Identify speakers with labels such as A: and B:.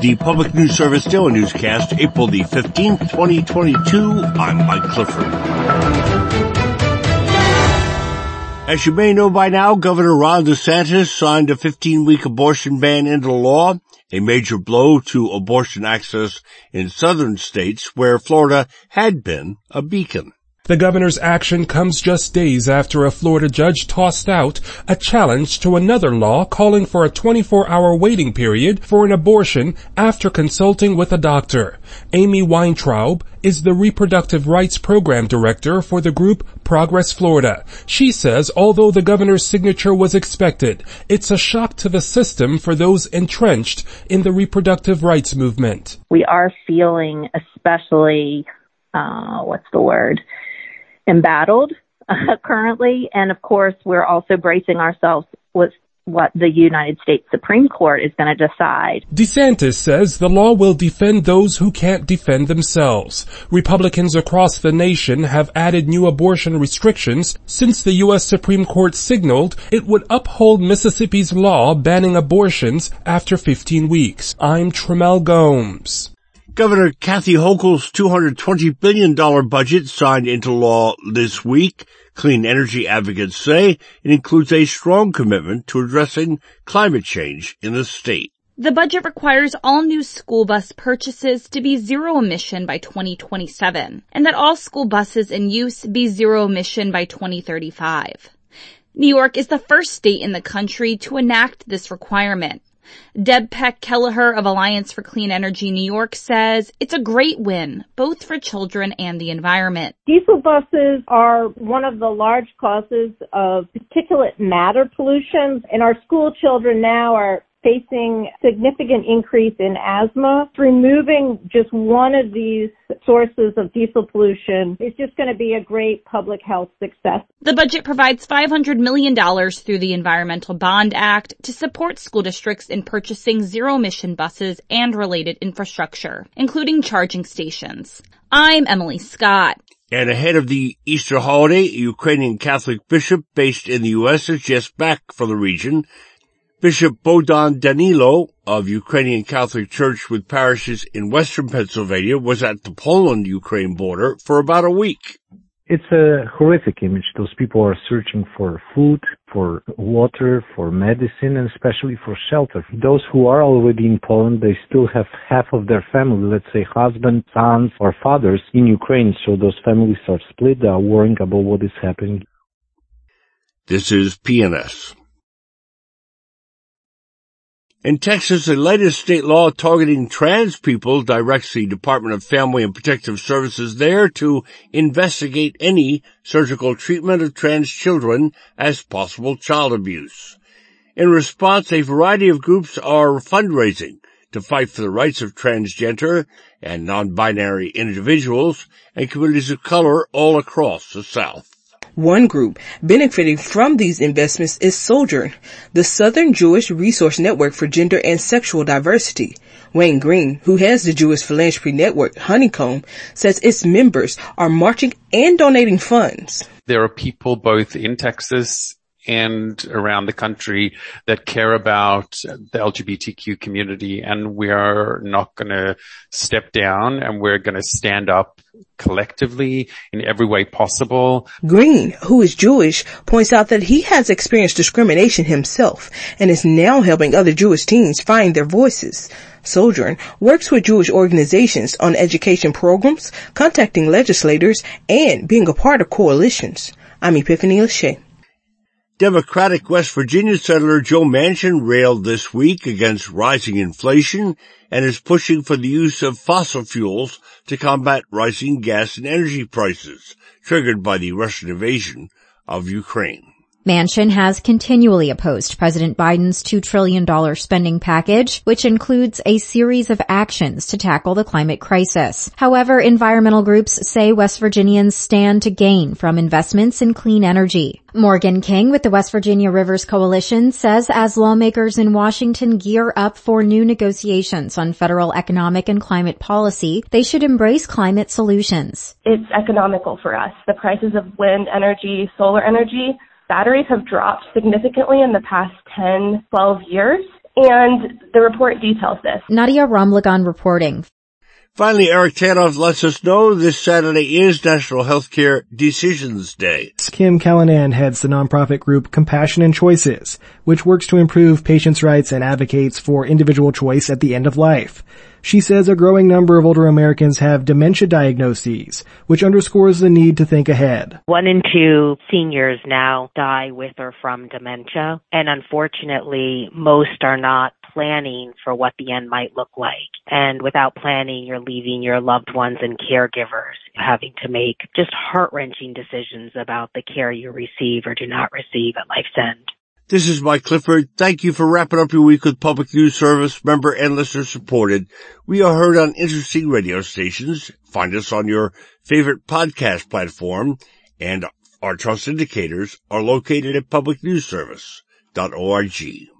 A: The Public News Service Daily Newscast, April the 15th, 2022. I'm Mike Clifford. As you may know by now, Governor Ron DeSantis signed a 15-week abortion ban into law, a major blow to abortion access in southern states where Florida had been a beacon.
B: The governor's action comes just days after a Florida judge tossed out a challenge to another law calling for a 24-hour waiting period for an abortion after consulting with a doctor. Amy Weintraub is the Reproductive Rights Program Director for the group Progress Florida. She says although the governor's signature was expected, it's a shock to the system for those entrenched in the reproductive rights movement.
C: We are feeling especially, uh, what's the word? Embattled uh, currently. And of course, we're also bracing ourselves with what the United States Supreme Court is going to decide.
B: DeSantis says the law will defend those who can't defend themselves. Republicans across the nation have added new abortion restrictions since the U.S. Supreme Court signaled it would uphold Mississippi's law banning abortions after 15 weeks. I'm Trimmel Gomes.
A: Governor Kathy Hochul's $220 billion budget signed into law this week. Clean energy advocates say it includes a strong commitment to addressing climate change in the state.
D: The budget requires all new school bus purchases to be zero emission by 2027 and that all school buses in use be zero emission by 2035. New York is the first state in the country to enact this requirement. Deb Peck Kelleher of Alliance for Clean Energy New York says it's a great win, both for children and the environment.
E: Diesel buses are one of the large causes of particulate matter pollution, and our school children now are facing significant increase in asthma. Removing just one of these sources of diesel pollution is just going to be a great public health success.
D: The budget provides $500 million through the Environmental Bond Act to support school districts in purchasing zero emission buses and related infrastructure, including charging stations. I'm Emily Scott.
A: And ahead of the Easter holiday, a Ukrainian Catholic bishop based in the U.S. is just back from the region Bishop Bohdan Danylo of Ukrainian Catholic Church with parishes in western Pennsylvania was at the Poland-Ukraine border for about a week.
F: It's a horrific image. Those people are searching for food, for water, for medicine, and especially for shelter. Those who are already in Poland, they still have half of their family, let's say husbands, sons, or fathers in Ukraine. So those families are split. They are worrying about what is happening.
A: This is PNS. In Texas, the latest state law targeting trans people directs the Department of Family and Protective Services there to investigate any surgical treatment of trans children as possible child abuse. In response, a variety of groups are fundraising to fight for the rights of transgender and non-binary individuals and communities of color all across the South.
G: One group benefiting from these investments is Sojourn, the Southern Jewish Resource Network for Gender and Sexual Diversity. Wayne Green, who has the Jewish Philanthropy Network Honeycomb, says its members are marching and donating funds.
H: There are people both in Texas and around the country that care about the LGBTQ community and we are not going to step down and we're going to stand up collectively in every way possible.
G: Green, who is Jewish, points out that he has experienced discrimination himself and is now helping other Jewish teens find their voices. Sojourn works with Jewish organizations on education programs, contacting legislators, and being a part of coalitions. I'm Epiphany Lachey.
A: Democratic West Virginia Senator Joe Manchin railed this week against rising inflation and is pushing for the use of fossil fuels to combat rising gas and energy prices triggered by the Russian invasion of Ukraine.
I: Manchin has continually opposed President Biden's $2 trillion spending package, which includes a series of actions to tackle the climate crisis. However, environmental groups say West Virginians stand to gain from investments in clean energy. Morgan King with the West Virginia Rivers Coalition says as lawmakers in Washington gear up for new negotiations on federal economic and climate policy, they should embrace climate solutions.
J: It's economical for us. The prices of wind energy, solar energy, batteries have dropped significantly in the past 10, 12 years. And the report details this.
I: Nadia Ramlagan reporting.
A: Finally, Eric Tegethoff lets us know this Saturday is National Healthcare Decisions Day.
K: Kim Callinan heads the nonprofit group Compassion and Choices, which works to improve patients' rights and advocates for individual choice at the end of life. She says a growing number of older Americans have dementia diagnoses, which underscores the need to think ahead.
L: One in two seniors now die with or from dementia, and unfortunately, most are not planning for what the end might look like. And without planning, you're leaving your loved ones and caregivers having to make just heart-wrenching decisions about the care you receive or do not receive at life's end.
A: This is Mike Clifford. Thank you for wrapping up your week with Public News Service, member and listener supported. We are heard on interesting radio stations. Find us on your favorite podcast platform and our trust indicators are located at publicnewsservice.org.